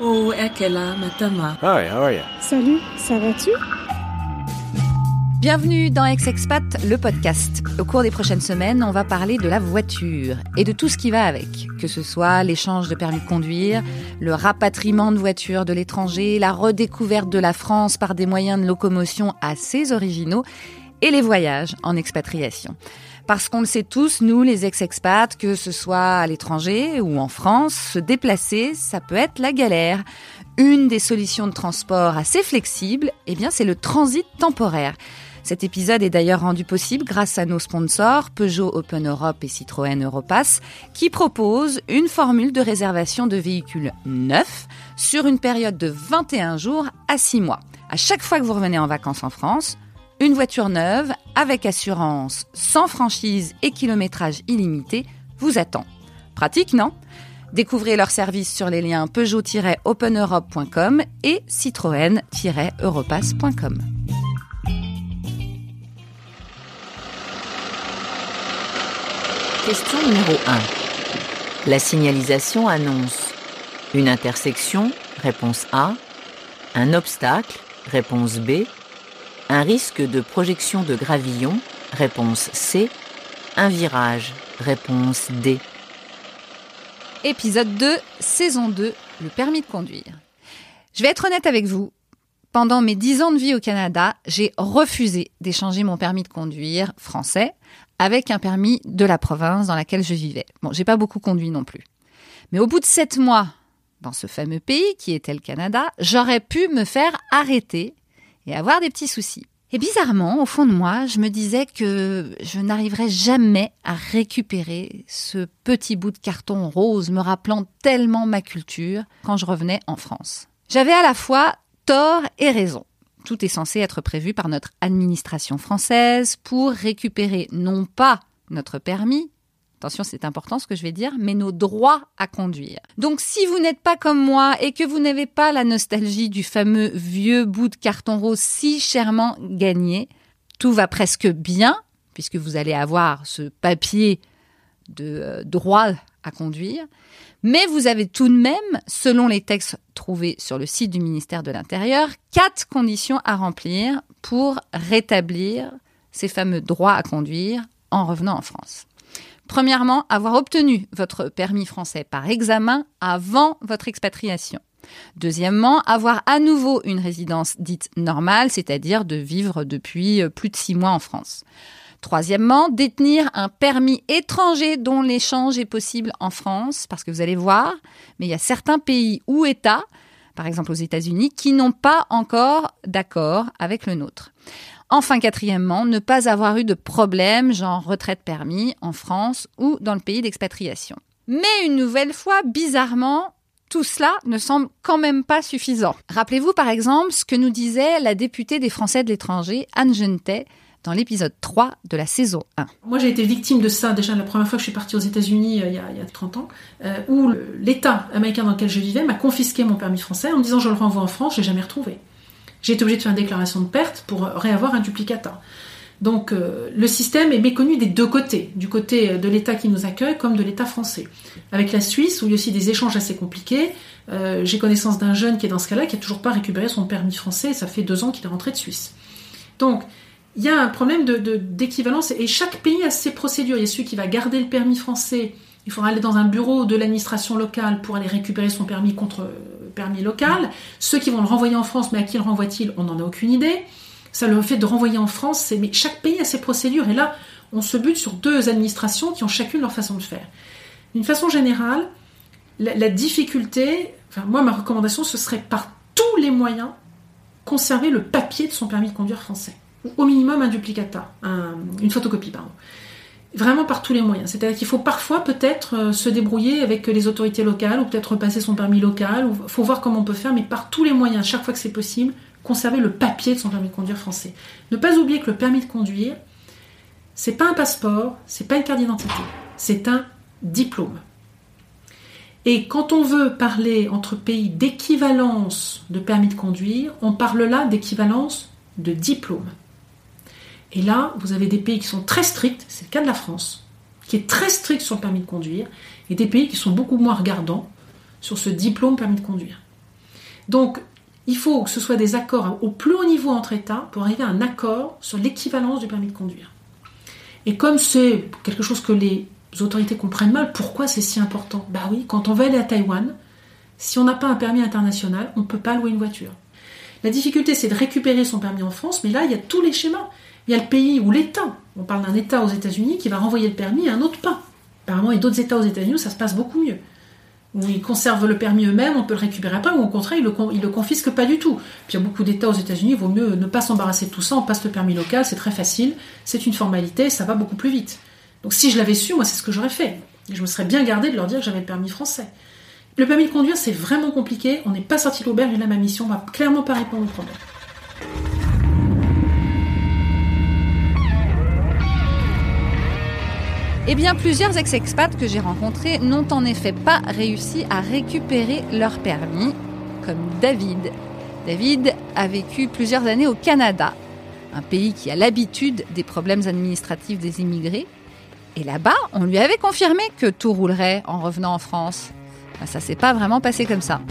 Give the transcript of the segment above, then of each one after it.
Oh, Ekela Matama. Hi, how are you? Salut, ça va-tu? Bienvenue dans Ex-Expat, le podcast. Au cours des prochaines semaines, on va parler de la voiture et de tout ce qui va avec, que ce soit l'échange de permis de conduire, le rapatriement de voitures de l'étranger, la redécouverte de la France par des moyens de locomotion assez originaux et les voyages en expatriation. Parce qu'on le sait tous, nous, les ex-expats, que ce soit à l'étranger ou en France, se déplacer, ça peut être la galère. Une des solutions de transport assez flexibles, eh bien, c'est le transit temporaire. Cet épisode est d'ailleurs rendu possible grâce à nos sponsors Peugeot Open Europe et Citroën Europass qui proposent une formule de réservation de véhicules neufs sur une période de 21 jours à 6 mois. À chaque fois que vous revenez en vacances en France, une voiture neuve, avec assurance, sans franchise et kilométrage illimité, vous attend. Pratique, non? Découvrez leurs services sur les liens peugeot-openeurope.com et citroën-europass.com. Question numéro 1. La signalisation annonce une intersection, réponse A, un obstacle, réponse B, un risque de projection de gravillon, réponse C. Un virage, réponse D. Épisode 2, saison 2, le permis de conduire. Je vais être honnête avec vous. Pendant mes 10 ans de vie au Canada, j'ai refusé d'échanger mon permis de conduire français avec un permis de la province dans laquelle je vivais. Bon, j'ai pas beaucoup conduit non plus. Mais au bout de 7 mois dans ce fameux pays qui était le Canada, j'aurais pu me faire arrêter et avoir des petits soucis. Et bizarrement, au fond de moi, je me disais que je n'arriverais jamais à récupérer ce petit bout de carton rose me rappelant tellement ma culture quand je revenais en France. J'avais à la fois tort et raison. Tout est censé être prévu par notre administration française pour récupérer non pas notre permis, attention c'est important ce que je vais dire, mais nos droits à conduire. Donc si vous n'êtes pas comme moi et que vous n'avez pas la nostalgie du fameux vieux bout de carton rose si chèrement gagné, tout va presque bien, puisque vous allez avoir ce papier de euh, droit à conduire, mais vous avez tout de même, selon les textes trouvés sur le site du ministère de l'Intérieur, quatre conditions à remplir pour rétablir ces fameux droits à conduire en revenant en France. Premièrement, avoir obtenu votre permis français par examen avant votre expatriation. Deuxièmement, avoir à nouveau une résidence dite normale, c'est-à-dire de vivre depuis plus de six mois en France. Troisièmement, détenir un permis étranger dont l'échange est possible en France, parce que vous allez voir, mais il y a certains pays ou États, par exemple aux États-Unis, qui n'ont pas encore d'accord avec le nôtre. Enfin, quatrièmement, ne pas avoir eu de problème, genre retraite permis, en France ou dans le pays d'expatriation. Mais une nouvelle fois, bizarrement, tout cela ne semble quand même pas suffisant. Rappelez-vous par exemple ce que nous disait la députée des Français de l'étranger, Anne Genetet, dans l'épisode 3 de la saison 1. Moi, j'ai été victime de ça déjà la première fois que je suis partie aux États-Unis il, y a 30 ans, euh, où l'État américain dans lequel je vivais m'a confisqué mon permis français en me disant je le renvoie en France, je l'ai jamais retrouvé. J'ai été obligée de faire une déclaration de perte pour réavoir un duplicata. Donc euh, le système est méconnu des deux côtés, du côté de l'État qui nous accueille comme de l'État français. Avec la Suisse, où il y a aussi des échanges assez compliqués, euh, j'ai connaissance d'un jeune qui est dans ce cas-là, qui a toujours pas récupéré son permis français, et ça fait deux ans qu'il est rentré de Suisse. Donc il y a un problème d'équivalence, et chaque pays a ses procédures. Il y a celui qui va garder le permis français, il faudra aller dans un bureau de l'administration locale pour aller récupérer son permis contre permis local. Ceux qui vont le renvoyer en France, mais à qui le renvoie-t-il On n'en a aucune idée. Ça, le fait de renvoyer en France, c'est. Mais chaque pays a ses procédures. Et là, on se bute sur deux administrations qui ont chacune leur façon de faire. D'une façon générale, la, difficulté. Enfin, moi, ma recommandation, ce serait par tous les moyens conserver le papier de son permis de conduire français. Ou au minimum un duplicata, une photocopie, pardon vraiment par tous les moyens. C'est-à-dire qu'il faut parfois peut-être euh, se débrouiller avec les autorités locales ou peut-être repasser son permis local. Il faut voir comment on peut faire, mais par tous les moyens, chaque fois que c'est possible, conserver le papier de son permis de conduire français. Ne pas oublier que le permis de conduire, c'est pas un passeport, c'est pas une carte d'identité, c'est un diplôme. Et quand on veut parler entre pays d'équivalence de permis de conduire, on parle là d'équivalence de diplôme. Et là, vous avez des pays qui sont très stricts, c'est le cas de la France, qui est très strict sur le permis de conduire, et des pays qui sont beaucoup moins regardants sur ce diplôme permis de conduire. Donc, il faut que ce soit des accords au plus haut niveau entre États pour arriver à un accord sur l'équivalence du permis de conduire. Et comme c'est quelque chose que les autorités comprennent mal, pourquoi c'est si important? Bah oui, quand on veut aller à Taïwan, si on n'a pas un permis international, on ne peut pas louer une voiture. La difficulté, c'est de récupérer son permis en France, mais là, il y a tous les schémas. Il y a le pays où l'État, on parle d'un État aux États-Unis, qui va renvoyer le permis à un autre pas. Apparemment, il y a d'autres États aux États-Unis où ça se passe beaucoup mieux. Où ils conservent le permis eux-mêmes, on peut le récupérer après, ou au contraire, ils le, confisquent pas du tout. Puis il y a beaucoup d'États aux États-Unis, il vaut mieux ne pas s'embarrasser de tout ça, on passe le permis local, c'est très facile, c'est une formalité, ça va beaucoup plus vite. Donc si je l'avais su, moi, c'est ce que j'aurais fait. Je me serais bien gardé de leur dire que j'avais le permis français. Le permis de conduire, c'est vraiment compliqué. On n'est pas sorti de l'auberge et là, ma mission va clairement pas répondre au problème. Eh bien, plusieurs ex-expats que j'ai rencontrés n'ont en effet pas réussi à récupérer leur permis, comme David. David a vécu plusieurs années au Canada, un pays qui a l'habitude des problèmes administratifs des immigrés. Et là-bas, on lui avait confirmé que tout roulerait en revenant en France. Ça ça s'est pas vraiment passé comme ça.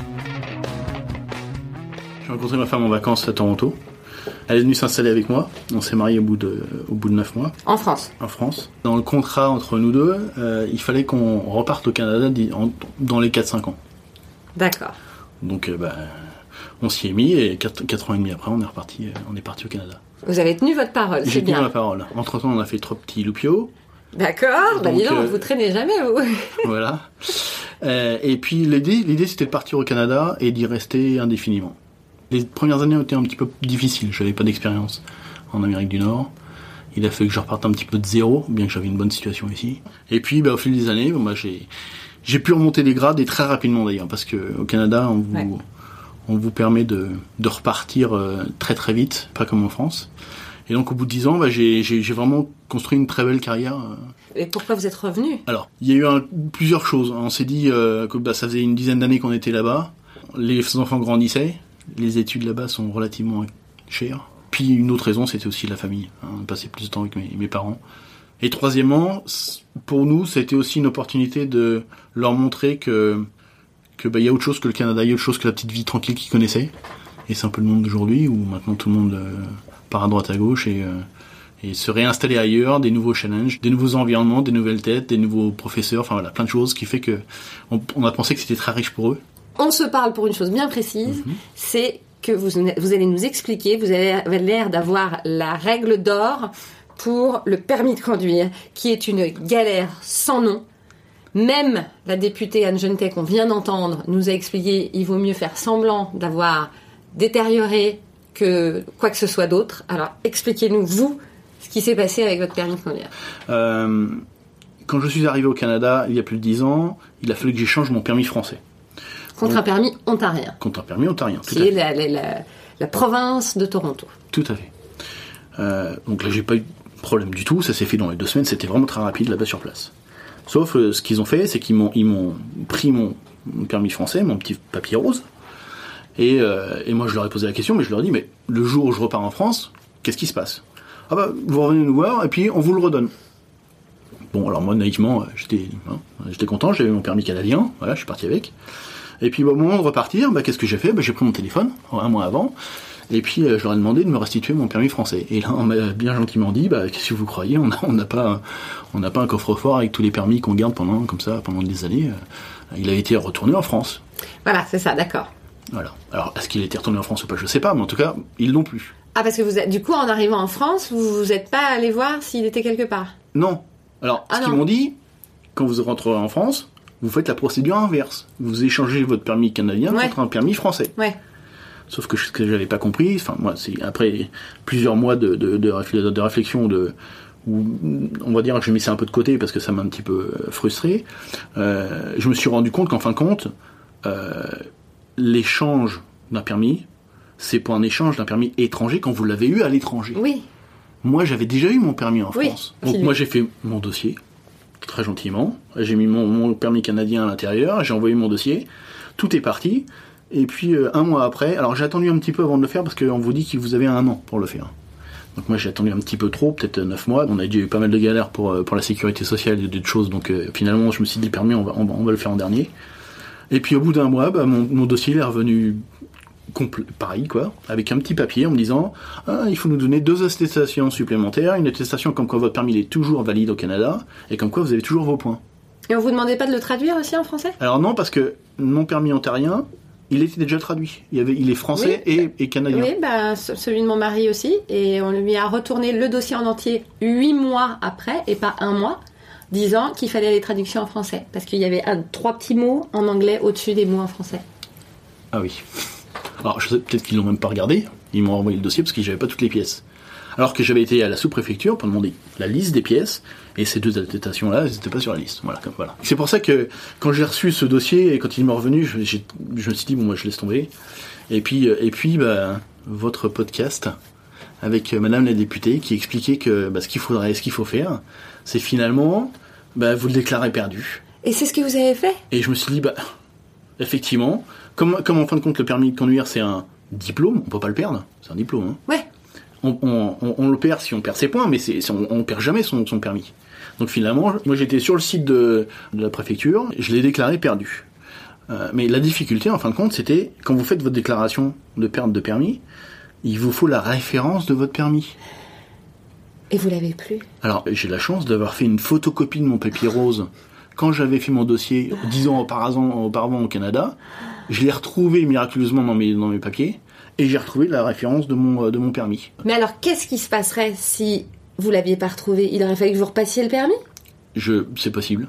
J'ai rencontré ma femme en vacances à Toronto. Elle est venue s'installer avec moi. On s'est mariés au bout de au bout de neuf mois En France. en France. Dans le contrat entre nous deux, euh, il fallait qu'on reparte au Canada dans les 4-5 ans. D'accord. Donc euh, bah, on s'y est mis et 4, ans et demi après, on est reparti. euh, on est parti au Canada. Vous avez tenu votre parole, c'est J'ai tenu bien. ma parole. Entre temps, on a fait trois petits loupiaux. D'accord. Bah dis Donc, donc, euh, vous traînez jamais, vous. voilà. Euh, et puis l'idée, l'idée c'était de partir au Canada et d'y rester indéfiniment. Les premières années ont été un petit peu difficiles. J'avais pas d'expérience en Amérique du Nord. Il a fallu que je reparte un petit peu de zéro, bien que j'avais une bonne situation ici. Et puis, bah, au fil des années, moi, j'ai j'ai pu remonter les grades et très rapidement d'ailleurs, parce que au Canada, on vous Ouais. on vous permet de de repartir euh, très très vite, pas comme en France. Et donc, au bout de dix ans, bah, j'ai vraiment construit une très belle carrière. euh, Et pourquoi vous êtes revenu? Alors, il y a eu un- plusieurs choses. On s'est dit euh, que bah, ça faisait une dizaine d'années qu'on était là-bas. Les enfants grandissaient. Les études là-bas sont relativement chères. Puis une autre raison, c'était aussi la famille. Hein, passer plus de temps avec mes, parents. Et troisièmement, pour nous, c'était aussi une opportunité de leur montrer que que bah, il y a autre chose que le Canada, il y a autre chose que la petite vie tranquille qu'ils connaissaient. Et c'est un peu le monde d'aujourd'hui où maintenant tout le monde euh, part à droite à gauche et euh, se réinstaller ailleurs, des nouveaux challenges, des nouveaux environnements, des nouvelles têtes, des nouveaux professeurs, enfin voilà, plein de choses qui fait que on, on a pensé que c'était très riche pour eux. On se parle pour une chose bien précise, Mhm. c'est que vous, vous allez nous expliquer, vous avez avez l'air d'avoir la règle d'or pour le permis de conduire, qui est une galère sans nom. Même la députée Anne Genetet qu'on vient d'entendre nous a expliqué il vaut mieux faire semblant d'avoir détérioré que quoi que ce soit d'autre. Alors expliquez-nous, vous, ce qui s'est passé avec votre permis de conduire. Euh, quand je suis arrivé au Canada il y a plus de 10 ans, il a fallu que j'échange mon permis français Contre un permis ontarien, contre un permis ontarien. Tout qui est la, la- la- la province de Toronto. Tout à fait. Euh, donc là, j'ai pas eu de problème du tout. Ça s'est fait dans les deux semaines. C'était vraiment très rapide là-bas sur place. Sauf euh, ce qu'ils ont fait, c'est qu'ils m'ont ils m'ont pris mon, mon permis français, mon petit papier rose. Et, euh, et moi, je leur ai posé la question, mais je leur ai dit, mais le jour où je repars en France, qu'est-ce qui se passe? Ah bah, vous revenez nous voir et puis on vous le redonne. Bon, alors moi, naïvement, j'étais hein, j'étais content, j'avais mon permis canadien, voilà, je suis parti avec. Et puis bah, au moment de repartir, bah, qu'est-ce que j'ai fait? Bah, J'ai pris mon téléphone, un mois avant, et puis euh, je leur ai demandé de me restituer mon permis français. Et là, on m'a bien gentiment dit, bah, qu'est-ce que vous croyez? On n'a on pas, un- on n'a pas un coffre-fort avec tous les permis qu'on garde pendant comme ça pendant des années. Euh, Il a été retourné en France. Voilà, c'est ça, d'accord. Voilà. Alors, est-ce qu'il a été retourné en France ou pas? Je sais pas, mais en tout cas, ils l'ont plus. Ah, parce que vous êtes, du coup, en arrivant en France, vous vous êtes pas allé voir s'il était quelque part? Non. Alors, Ah ce qu'ils m'ont dit, quand vous rentrerez en France, vous faites la procédure inverse. Vous échangez votre permis canadien Ouais. contre un permis français. Ouais. Sauf que ce que j'avais pas compris, enfin moi c'est après plusieurs mois de, de, de, réfl- de réflexion de où on va dire que j'ai mis ça un peu de côté parce que ça m'a un petit peu euh, frustré. euh, je me suis rendu compte qu'en fin de compte, euh, l'échange d'un permis, c'est pour un échange d'un permis étranger quand vous l'avez eu à l'étranger. Oui. Moi, j'avais déjà eu mon permis en Oui, France. Donc moi, j'ai fait mon dossier très gentiment. J'ai mis mon, permis canadien à l'intérieur. J'ai envoyé mon dossier. Tout est parti. Et puis euh, un mois après, alors j'ai attendu un petit peu avant de le faire parce qu'on vous dit que vous avez un an pour le faire. Donc moi j'ai attendu un petit peu trop, peut-être neuf mois. On a déjà eu pas mal de galères pour, euh, pour la sécurité sociale et d'autres choses. Donc euh, finalement je me suis dit permis on va, on va, le faire en dernier. Et puis au bout d'un mois, bah, mon, dossier est revenu pareil quoi, avec un petit papier en me disant ah, il faut nous donner deux attestations supplémentaires, une attestation comme quoi votre permis est toujours valide au Canada et comme quoi vous avez toujours vos points. Et on vous demandait pas de le traduire aussi en français? Alors non parce que mon permis ontarien, il était déjà traduit. Il, y avait, il est français et, et canadien. Oui, bah, ce- celui de mon mari aussi. Et on lui a retourné le dossier en entier huit mois après, et pas un mois, disant qu'il fallait les traductions en français. Parce qu'il y avait un, trois petits mots en anglais au-dessus des mots en français. Ah oui. Alors je sais peut-être qu'ils l'ont même pas regardé. Ils m'ont envoyé le dossier parce que j'avais pas toutes les pièces. Alors que j'avais été à la sous-préfecture pour demander la liste des pièces et ces deux attestations-là, elles n'étaient pas sur la liste. Voilà, comme voilà. C'est pour ça que quand j'ai reçu ce dossier et quand il m'est revenu, je me suis dit bon moi je laisse tomber. Et puis euh, et puis bah, votre podcast avec euh, Madame la députée qui expliquait que bah, ce qu'il faudrait, ce qu'il faut faire, c'est finalement bah, vous le déclarez perdu. Et c'est ce que vous avez fait? Et je me suis dit, bah, effectivement, comme, comme en fin de compte le permis de conduire c'est un diplôme, on peut pas le perdre, c'est un diplôme. hein. Ouais. On, on- on- on le perd si on perd ses points, mais c'est, on, on perd jamais son, son permis. Donc finalement, moi j'étais sur le site de, de la préfecture, je l'ai déclaré perdu. Euh, mais la difficulté en fin de compte, c'était quand vous faites votre déclaration de perte de permis, il vous faut la référence de votre permis. Et vous l'avez plus? Alors, j'ai la chance d'avoir fait une photocopie de mon papier rose quand j'avais fait mon dossier dix ans auparavant, auparavant au Canada. Je l'ai retrouvé miraculeusement dans mes, dans mes papiers et j'ai retrouvé la référence de mon, euh, de mon permis. Mais alors, qu'est-ce qui se passerait si vous l'aviez pas retrouvé? Il aurait fallu que vous repassiez le permis? Je, c'est possible.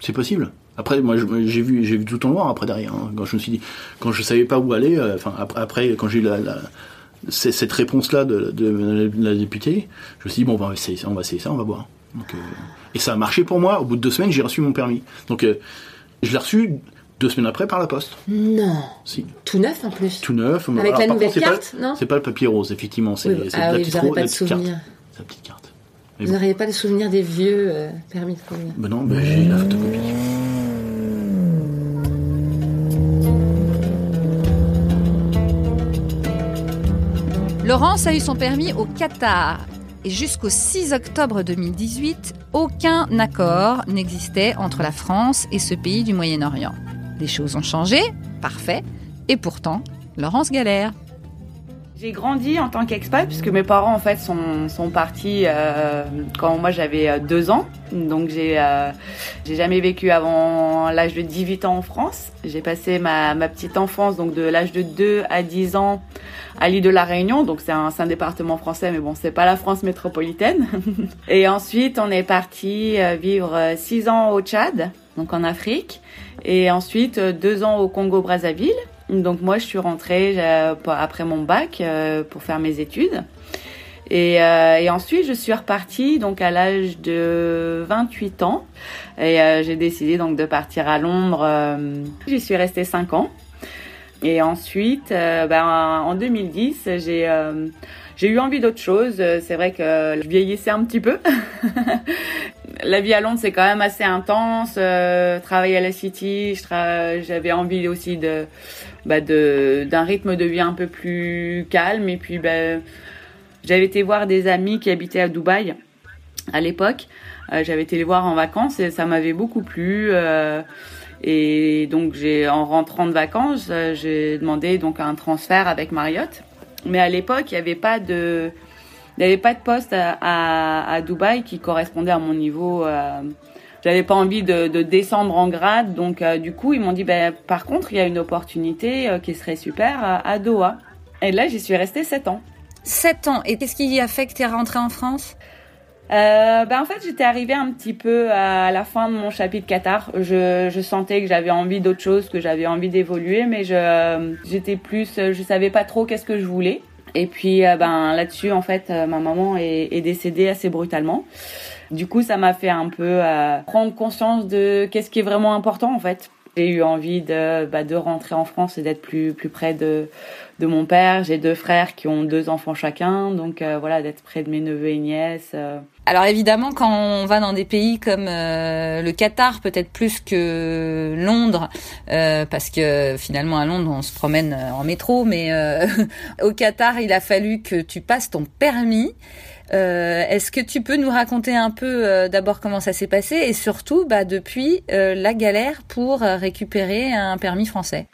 C'est possible. Après, moi, j'ai vu, j'ai vu tout en noir après derrière. hein. quand je me suis dit, quand je savais pas où aller, euh, enfin après, après, quand j'ai eu la, la- c'est- cette réponse-là de, de la députée, je me suis dit bon, on va essayer ça, on va essayer ça, on va voir. Donc, euh, et ça a marché pour moi. Au bout de deux semaines, j'ai reçu mon permis. Donc, euh, je l'ai reçu deux semaines après par la poste. Non. Si, Tout neuf en plus. tout neuf. Avec Alors, la nouvelle contre, carte, pas, non C'est pas le papier rose, effectivement. C'est Oui, ah la oui, petite vous n'aurez pas de petite carte. souvenir. C'est la petite carte. Mais Vous bon. n'auriez pas de souvenir des vieux euh, permis de conduire. Ben non, ben j'ai la photocopie. Laurence a eu son permis au Qatar. Et jusqu'au 6 octobre 2018, aucun accord n'existait entre la France et ce pays du Moyen-Orient. Les choses ont changé, parfait, et pourtant, Laurence galère. J'ai grandi en tant qu'expat puisque mes parents en fait sont, sont partis euh, quand moi j'avais euh, deux ans. Donc j'ai euh, j'ai jamais vécu avant l'âge de 18 ans en France. J'ai passé ma, ma petite enfance donc de l'âge de 2 à 10 ans à l'île de la Réunion. Donc c'est un, un département français mais bon c'est pas la France métropolitaine. Et ensuite on est parti vivre 6 ans au Tchad donc en Afrique et ensuite euh, deux ans au Congo Brazzaville. Donc moi, je suis rentrée euh, après mon bac euh, pour faire mes études. Et, ensuite, je suis repartie donc à l'âge de 28 ans. Et j'ai décidé donc de partir à Londres. J'y suis restée 5 ans. Et ensuite, ben, en 2010, j'ai j'ai eu envie d'autre chose. C'est vrai que je vieillissais un petit peu. la vie à Londres, c'est quand même assez intense. Euh, travailler à la City, j'avais envie aussi bah, de d'un rythme de vie un peu plus calme. Et puis, bah, j'avais été voir des amis qui habitaient à Dubaï à l'époque. Euh, j'avais été les voir en vacances et ça m'avait beaucoup plu. euh, et donc, j'ai en rentrant de vacances, j'ai demandé donc un transfert avec Marriott. Mais à l'époque, il n'y avait pas de il n'y avait pas de poste à, à, à Dubaï qui correspondait à mon niveau. Euh, j'avais pas envie de, de descendre en grade, donc euh, du coup ils m'ont dit ben par contre il y a une opportunité euh, qui serait super à, à Doha. Et là j'y suis restée 7 ans. 7 ans, et qu'est-ce qui a fait que tu es rentrée en France? Euh, ben en fait j'étais arrivée un petit peu à la fin de mon chapitre Qatar. Je, je sentais que j'avais envie d'autre chose, que j'avais envie d'évoluer, mais je j'étais plus, je savais pas trop qu'est-ce que je voulais. Et puis euh, ben là-dessus en fait euh, ma maman est, décédée assez brutalement. Du coup ça m'a fait un peu euh, prendre conscience de qu'est-ce qui est vraiment important en fait. J'ai eu envie de bah, de rentrer en France et d'être plus plus près de de mon père. J'ai deux frères qui ont deux enfants chacun, donc euh, voilà d'être près de mes neveux et nièces. euh. Alors évidemment, quand on va dans des pays comme euh, le Qatar, peut-être plus que Londres, parce que finalement à Londres on se promène en métro, mais au Qatar il a fallu que tu passes ton permis. Euh, Est-ce que tu peux nous raconter un peu euh, d'abord comment ça s'est passé et surtout bah, depuis euh, la galère pour récupérer un permis français?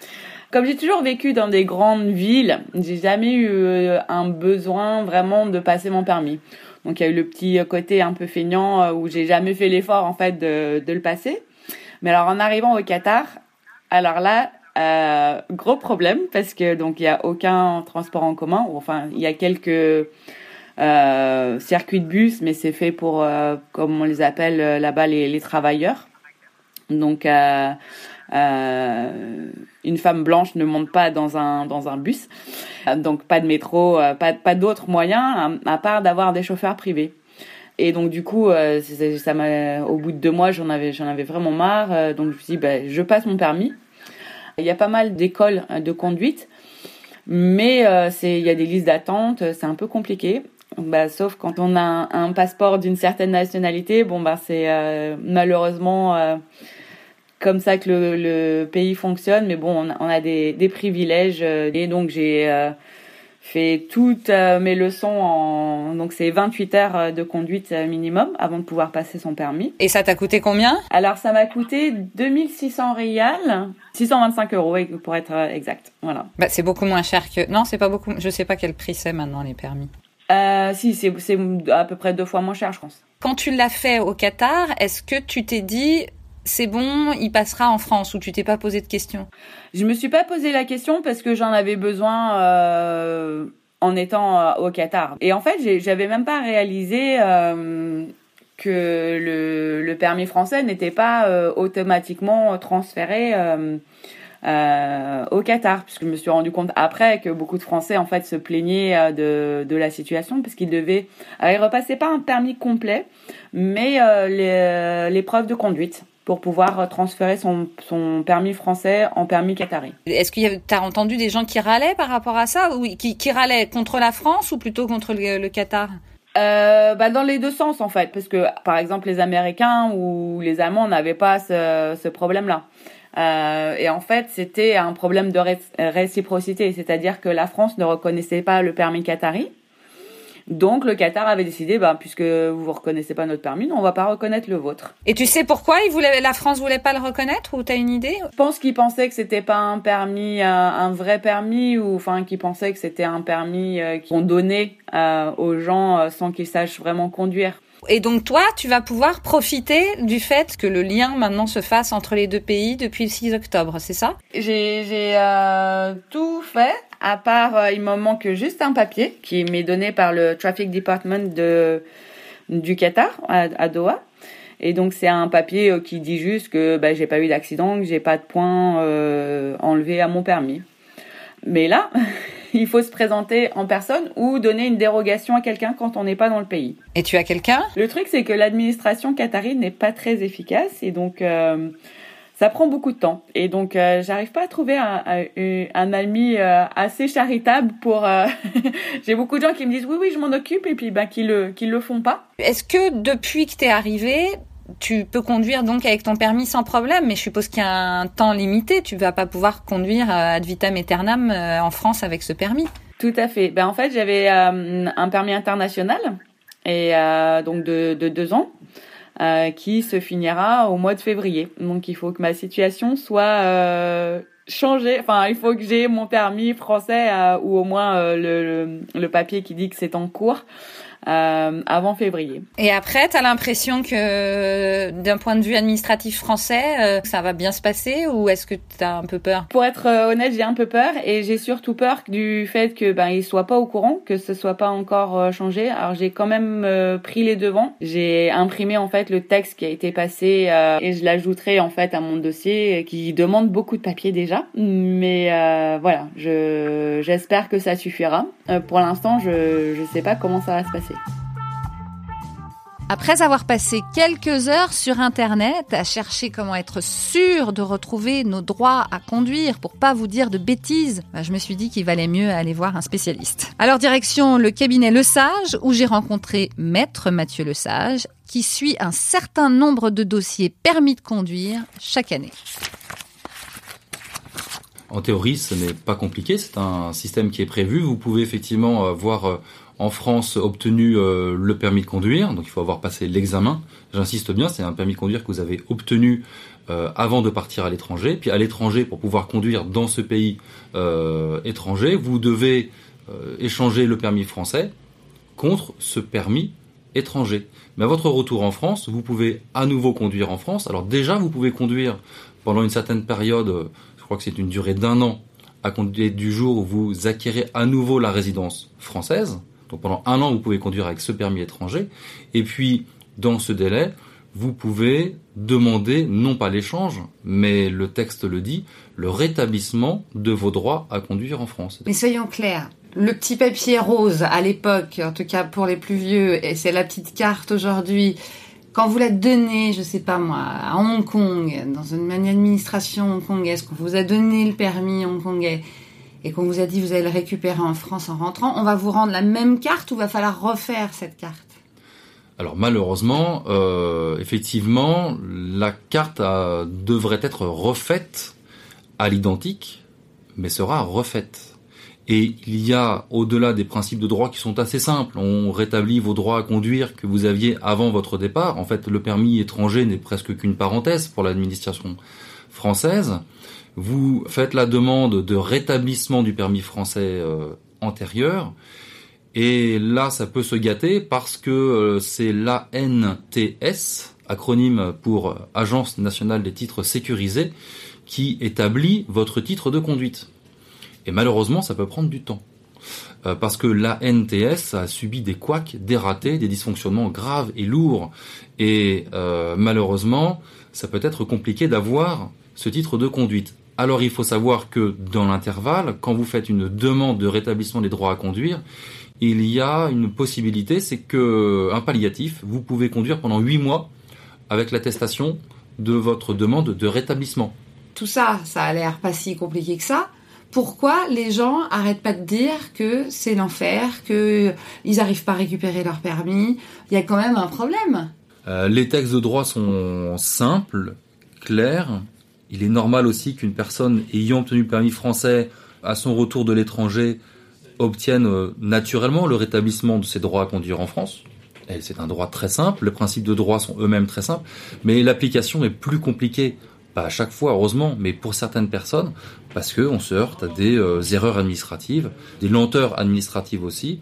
Comme j'ai toujours vécu dans des grandes villes, j'ai jamais eu un besoin vraiment de passer mon permis. Donc il y a eu le petit côté un peu feignant où j'ai jamais fait l'effort en fait de, le passer. Mais alors en arrivant au Qatar, alors là, gros problème parce que donc il y a aucun transport en commun. Enfin, il y a quelques euh, circuits de bus, mais c'est fait pour, euh, comme on les appelle euh, là-bas, les, les travailleurs. Donc euh, euh, une femme blanche ne monte pas dans un dans un bus, donc pas de métro, pas pas d'autres moyens à, part d'avoir des chauffeurs privés. Et donc du coup, euh, ça m'a, au bout de deux mois, j'en avais j'en avais vraiment marre. donc je me suis dit, bah, je passe mon permis. Il y a pas mal d'écoles de conduite, mais euh, c'est il y a des listes d'attente, c'est un peu compliqué. Bah, sauf quand on a un, un passeport d'une certaine nationalité, bon bah c'est euh, malheureusement euh, comme ça que le, le pays fonctionne, mais bon, on a, on a des, des privilèges. euh, et donc, j'ai fait toutes mes leçons en... Donc, c'est 28 heures de conduite minimum avant de pouvoir passer son permis. Et ça t'a coûté combien? Alors, ça m'a coûté 2600 rials, 625 euros pour être exact. Voilà. bah, C'est beaucoup moins cher que... Non, c'est pas beaucoup... Je sais pas quel prix c'est maintenant, les permis. Euh, si, c'est à peu près deux fois moins cher, je pense. Quand tu l'as fait au Qatar, est-ce que tu t'es dit... C'est bon, il passera en France ou tu t'es pas posé de questions? Je me suis pas posé la question parce que j'en avais besoin euh, en étant euh, au Qatar. Et en fait, j'avais même pas réalisé que le, le permis français n'était pas automatiquement transféré euh, euh, au Qatar, puisque je me suis rendu compte après que beaucoup de Français en fait se plaignaient euh, de, de la situation parce qu'ils devaient, alors, ils repassaient pas un permis complet, mais euh, l'épreuve de conduite pour pouvoir euh, transférer son, son permis français en permis qatari. Est-ce que tu as entendu des gens qui râlaient par rapport à ça ou qui, qui râlaient contre la France ou plutôt contre le, le Qatar? Euh, bah dans les deux sens en fait, parce que par exemple les Américains ou les Allemands n'avaient pas ce, ce problème-là. Euh, et en fait, c'était un problème de ré- réciprocité, c'est-à-dire que la France ne reconnaissait pas le permis qatari. Donc le Qatar avait décidé, bah, puisque vous ne reconnaissez pas notre permis, on va pas reconnaître le vôtre. Et tu sais pourquoi la France voulait pas le reconnaître ou t'as une idée? Je pense qu'ils pensaient que c'était pas un permis, un, un vrai permis, ou enfin qu'ils pensaient que c'était un permis euh, qu'on donnait euh, aux gens euh, sans qu'ils sachent vraiment conduire. Et donc toi, tu vas pouvoir profiter du fait que le lien maintenant se fasse entre les deux pays depuis le 6 octobre, c'est ça? J'ai euh, tout fait, à part euh, il me manque juste un papier qui m'est donné par le Traffic Department de du Qatar à, Doha. Et donc c'est un papier euh, qui dit juste que bah, j'ai pas eu d'accident, que j'ai pas de points enlevés à mon permis. Mais là, il faut se présenter en personne ou donner une dérogation à quelqu'un quand on n'est pas dans le pays. Et tu as quelqu'un? Le truc, c'est que l'administration qatari n'est pas très efficace et donc euh, ça prend beaucoup de temps. Et donc, euh, j'arrive pas à trouver un, un, un ami euh, assez charitable pour. J'ai beaucoup de gens qui me disent oui, oui, je m'en occupe et puis ben qui le qui le font pas. Est-ce que depuis que t'es arrivé, tu peux conduire donc avec ton permis sans problème, mais je suppose qu'il y a un temps limité. Tu vas pas pouvoir conduire euh, ad vitam aeternam euh, en France avec ce permis. Tout à fait. Ben en fait, j'avais euh, un permis international et donc de, de deux ans. qui se finira au mois de février. Donc il faut que ma situation soit changée. Enfin, il faut que j'ai mon permis français ou au moins le, le papier qui dit que c'est en cours euh, avant février. Et après, t'as l'impression que d'un point de vue administratif français, euh, ça va bien se passer ou est-ce que t'as un peu peur? Pour être euh, honnête, j'ai un peu peur et j'ai surtout peur du fait que ben ils soient pas au courant, que ce soit pas encore changé. Alors j'ai quand même euh, pris les devants. J'ai imprimé en fait le texte qui a été passé et je l'ajouterai en fait à mon dossier qui demande beaucoup de papier déjà. Mais voilà, je j'espère que ça suffira. Pour l'instant, je je sais pas comment ça va se passer. Après avoir passé quelques heures sur Internet à chercher comment être sûr de retrouver nos droits à conduire pour pas vous dire de bêtises, bah, je me suis dit qu'il valait mieux aller voir un spécialiste. Alors direction le cabinet Le Sage où j'ai rencontré Maître Mathieu Le Sage qui suit un certain nombre de dossiers permis de conduire chaque année. En théorie, ce n'est pas compliqué, c'est un système qui est prévu. Vous pouvez effectivement avoir en France obtenu le permis de conduire, donc il faut avoir passé l'examen. J'insiste bien, c'est un permis de conduire que vous avez obtenu avant de partir à l'étranger. Puis à l'étranger, pour pouvoir conduire dans ce pays étranger, vous devez échanger le permis français contre ce permis étranger. Mais à votre retour en France, vous pouvez à nouveau conduire en France. Alors déjà, vous pouvez conduire pendant une certaine période, je crois que c'est une durée d'un an, à compter du jour où vous acquérez à nouveau la résidence française. Donc pendant un an, vous pouvez conduire avec ce permis étranger. Et puis, dans ce délai, vous pouvez demander, non pas l'échange, mais le texte le dit, le rétablissement de vos droits à conduire en France. Mais soyons clairs, le petit papier rose à l'époque, en tout cas pour les plus vieux, et c'est la petite carte aujourd'hui. Quand vous la donnez, je sais pas moi, à Hong Kong, dans une administration hongkongaise, qu'on vous a donné le permis hongkongais et qu'on vous a dit vous allez le récupérer en France en rentrant, on va vous rendre la même carte ou va falloir refaire cette carte? Alors malheureusement, euh, effectivement, la carte devrait être refaite à l'identique, mais sera refaite. Et il y a, au-delà des principes de droit qui sont assez simples, on rétablit vos droits à conduire que vous aviez avant votre départ. En fait, le permis étranger n'est presque qu'une parenthèse pour l'administration française. Vous faites la demande de rétablissement du permis français euh, antérieur. Et là, ça peut se gâter parce que euh, c'est l'ANTS, acronyme pour Agence nationale des titres sécurisés, qui établit votre titre de conduite. Et malheureusement, ça peut prendre du temps. Euh, parce que la NTS a subi des couacs, des ratés, des dysfonctionnements graves et lourds. Et malheureusement, ça peut être compliqué d'avoir ce titre de conduite. Alors il faut savoir que dans l'intervalle, quand vous faites une demande de rétablissement des droits à conduire, il y a une possibilité, c'est que un palliatif, vous pouvez conduire pendant huit mois avec l'attestation de votre demande de rétablissement. Tout ça, ça a l'air pas si compliqué que ça pourquoi les gens arrêtent pas de dire que c'est l'enfer, qu'ils n'arrivent pas à récupérer leur permis? Il y a quand même un problème. Euh, les textes de droit sont simples, clairs. Il est normal aussi qu'une personne ayant obtenu le permis français à son retour de l'étranger obtienne euh, naturellement le rétablissement de ses droits à conduire en France. C'est un droit très simple, les principes de droit sont eux-mêmes très simples, mais l'application est plus compliquée pas à chaque fois, heureusement, mais pour certaines personnes, parce qu'on se heurte à des euh, erreurs administratives, des lenteurs administratives aussi.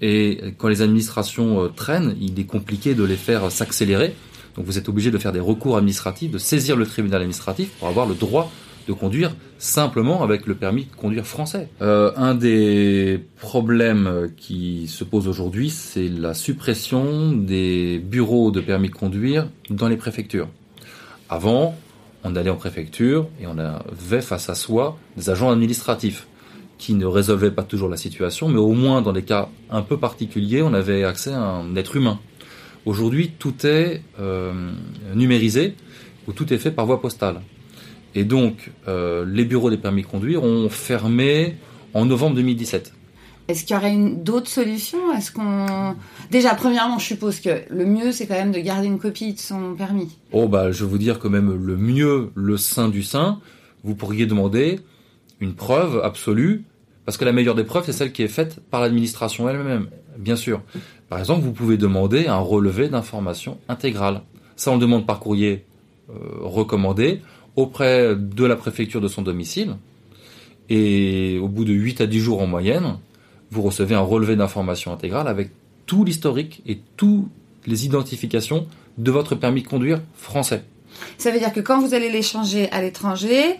Et quand les administrations euh, traînent, il est compliqué de les faire s'accélérer. Donc vous êtes obligé de faire des recours administratifs, de saisir le tribunal administratif pour avoir le droit de conduire simplement avec le permis de conduire français. Euh, un des problèmes qui se pose aujourd'hui, c'est la suppression des bureaux de permis de conduire dans les préfectures. Avant, on allait en préfecture et on avait face à soi des agents administratifs qui ne résolvaient pas toujours la situation, mais au moins dans des cas un peu particuliers, on avait accès à un être humain. Aujourd'hui, tout est euh, numérisé ou tout est fait par voie postale. Et donc, euh, les bureaux des permis de conduire ont fermé en novembre 2017. Est-ce qu'il y aurait d'autres solutions? Est-ce qu'on déjà premièrement, je suppose que le mieux c'est quand même de garder une copie de son permis. Oh bah, je vais vous dire quand même le mieux, le sein du sein. Vous pourriez demander une preuve absolue, parce que la meilleure des preuves c'est celle qui est faite par l'administration elle-même, bien sûr. Par exemple, vous pouvez demander un relevé d'information intégrale. Ça, on le demande par courrier euh, recommandé auprès de la préfecture de son domicile. Et au bout de 8 à 10 jours en moyenne, vous recevez un relevé d'information intégrale avec tout l'historique et toutes les identifications de votre permis de conduire français. Ça veut dire que quand vous allez l'échanger à l'étranger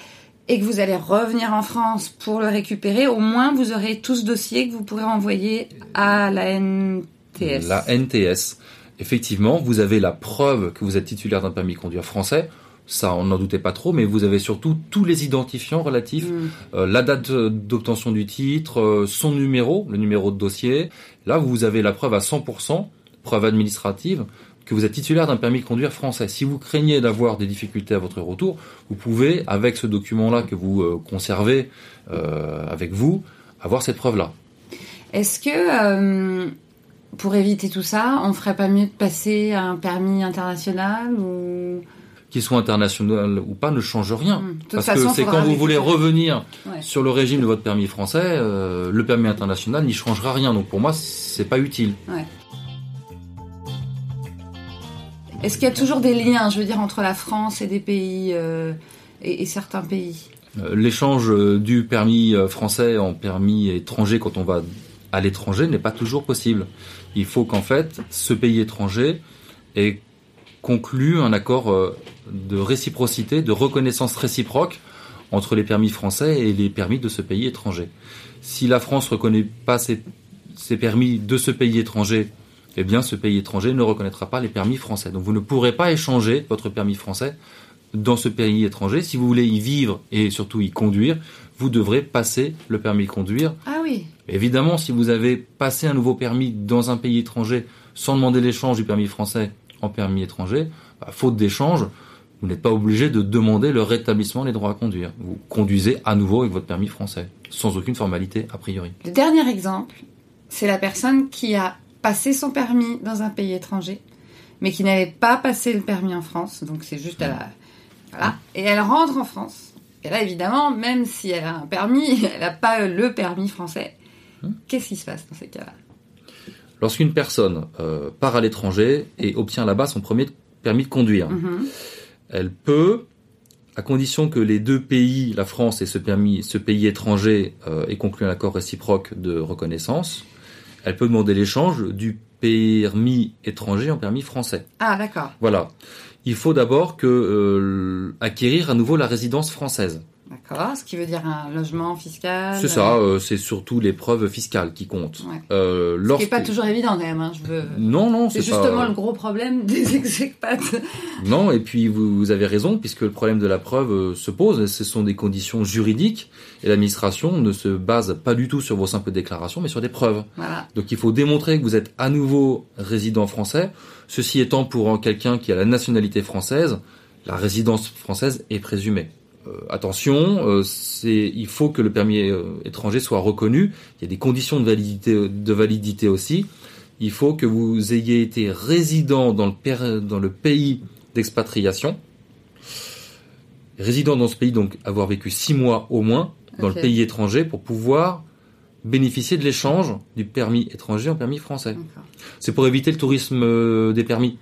et que vous allez revenir en France pour le récupérer, au moins vous aurez tout ce dossier que vous pourrez envoyer à la NTS. La NTS. Effectivement, vous avez la preuve que vous êtes titulaire d'un permis de conduire français ça on n'en doutait pas trop, mais vous avez surtout tous les identifiants relatifs, mm. euh, la date d'obtention du titre, euh, son numéro, le numéro de dossier. Là, vous avez la preuve à 100%, preuve administrative, que vous êtes titulaire d'un permis de conduire français. Si vous craignez d'avoir des difficultés à votre retour, vous pouvez, avec ce document-là que vous euh, conservez avec vous, avoir cette preuve-là. Est-ce que pour éviter tout ça, on ferait pas mieux de passer à un permis international ou qu'il soit international ou pas, ne change rien. Toute Parce façon, que c'est quand vous voulez revenir Ouais. sur le régime de votre permis français, euh, le permis international n'y changera rien. Donc pour moi, c'est pas utile. Est-ce qu'il y a toujours des liens, je veux dire, entre la France et des pays euh, et, certains pays? Euh, L'échange euh, du permis français en permis étranger quand on va à l'étranger n'est pas toujours possible. Il faut qu'en fait, ce pays étranger ait conclu un accord de réciprocité, de reconnaissance réciproque entre les permis français et les permis de ce pays étranger. Si la France reconnaît pas ses permis de ce pays étranger, eh bien ce pays étranger ne reconnaîtra pas les permis français. Donc vous ne pourrez pas échanger votre permis français dans ce pays étranger. Si vous voulez y vivre et surtout y conduire, vous devrez passer le permis de conduire. Ah oui. Évidemment, si vous avez passé un nouveau permis dans un pays étranger sans demander l'échange du permis français en permis étranger, bah, faute d'échange, vous n'êtes pas obligé de demander le rétablissement des droits à conduire. Vous conduisez à nouveau avec votre permis français, sans aucune formalité a priori. Le dernier exemple, c'est la personne qui a passé son permis dans un pays étranger, mais qui n'avait pas passé le permis en France. Donc c'est juste à la... Voilà. Et elle rentre en France. Et là, évidemment, même si elle a un permis, elle n'a pas le permis français. Qu'est-ce qui se passe dans ces cas-là? Lorsqu'une personne euh, part à l'étranger et obtient là-bas son premier permis de conduire, Mhm. elle peut, à condition que les deux pays, la France et ce, permis, ce pays étranger, euh, aient conclu un accord réciproque de reconnaissance, elle peut demander l'échange du permis étranger en permis français. Ah, d'accord. Voilà. Il faut d'abord que euh, acquérir à nouveau la résidence française. D'accord. Ce qui veut dire un logement fiscal. C'est ça, euh, c'est surtout les preuves fiscales qui comptent. Ouais. Euh, Ce qui n'est pas toujours évident quand même. hein, Je veux... Non, non, C'est c'est justement pas... le gros problème des expats. Non, et puis vous, vous avez raison, puisque le problème de la preuve euh, se pose, ce sont des conditions juridiques, et l'administration ne se base pas du tout sur vos simples déclarations, mais sur des preuves. Voilà. Donc il faut démontrer que vous êtes à nouveau résident français. Ceci étant pour quelqu'un qui a la nationalité française, la résidence française est présumée. Euh, attention, euh, c'est, il faut que le permis euh, étranger soit reconnu. Il y a des conditions de validité, de validité aussi. Il faut que vous ayez été résident dans le, per- dans le pays d'expatriation. Résident dans ce pays, donc avoir vécu six mois au moins dans le pays étranger pour pouvoir bénéficier de l'échange du permis étranger en permis français. C'est pour éviter le tourisme des permis.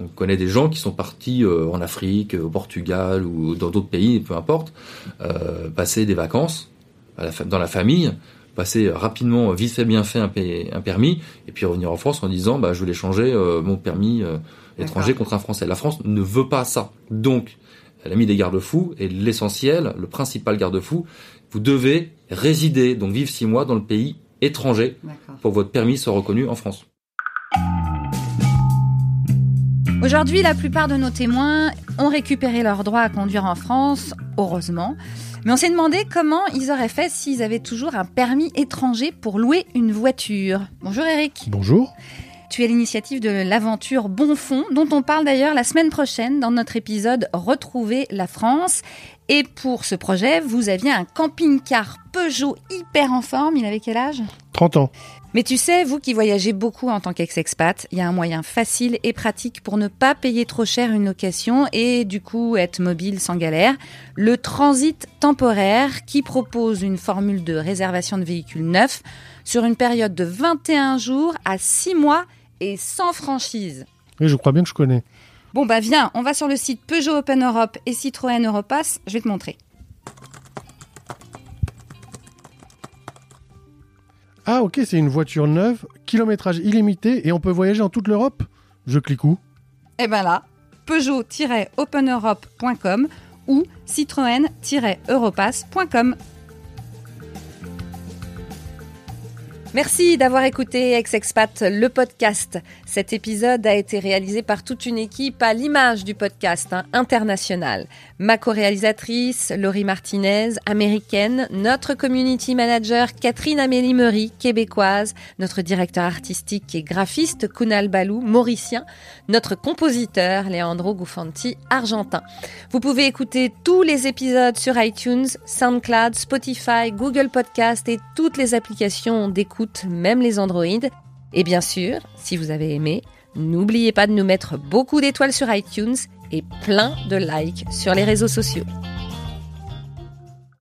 On connaît des gens qui sont partis euh, en Afrique, au Portugal ou dans d'autres pays, peu importe, euh, passer des vacances à la fa- dans la famille, passer rapidement, vite fait, bien fait un, permis, et puis revenir en France en disant bah, je voulais changer euh, mon permis euh, étranger contre un français. La France ne veut pas ça. Donc, elle a mis des garde-fous, et l'essentiel, le principal garde-fou, vous devez résider, donc vivre six mois dans le pays étranger pour que votre permis soit reconnu en France. Aujourd'hui, la plupart de nos témoins ont récupéré leur droit à conduire en France, heureusement. Mais on s'est demandé comment ils auraient fait s'ils avaient toujours un permis étranger pour louer une voiture. Bonjour Eric. Bonjour. Tu es l'initiative de l'aventure Bonfond, dont on parle d'ailleurs la semaine prochaine dans notre épisode Retrouver la France. Et pour ce projet, vous aviez un camping-car Peugeot hyper en forme. Il avait quel âge? 30 ans. Mais tu sais, vous qui voyagez beaucoup en tant qu'ex-expat, il y a un moyen facile et pratique pour ne pas payer trop cher une location et du coup être mobile sans galère. Le transit temporaire qui propose une formule de réservation de véhicules neufs sur une période de 21 jours à 6 mois et sans franchise. Oui, je crois bien que je connais. Bon bah viens, on va sur le site Peugeot Open Europe et Citroën Europass, je vais te montrer. Ah ok, c'est une voiture neuve, kilométrage illimité et on peut voyager en toute l'Europe? Je clique où? Eh ben là, peugeot-openeurope.com ou citroën-europass.com. Merci d'avoir écouté Ex-Expat, le podcast. Cet épisode a été réalisé par toute une équipe à l'image du podcast hein, international. Ma co-réalisatrice, Laurie Martinez, américaine, notre community manager, Catherine Amélie Meury, québécoise, notre directeur artistique et graphiste, Kunal Balou, mauricien, notre compositeur, Leandro Gufanti, argentin. Vous pouvez écouter tous les épisodes sur iTunes, SoundCloud, Spotify, Google Podcast et toutes les applications d'écoute, même les Android. Et bien sûr, si vous avez aimé, n'oubliez pas de nous mettre beaucoup d'étoiles sur iTunes et plein de likes sur les réseaux sociaux.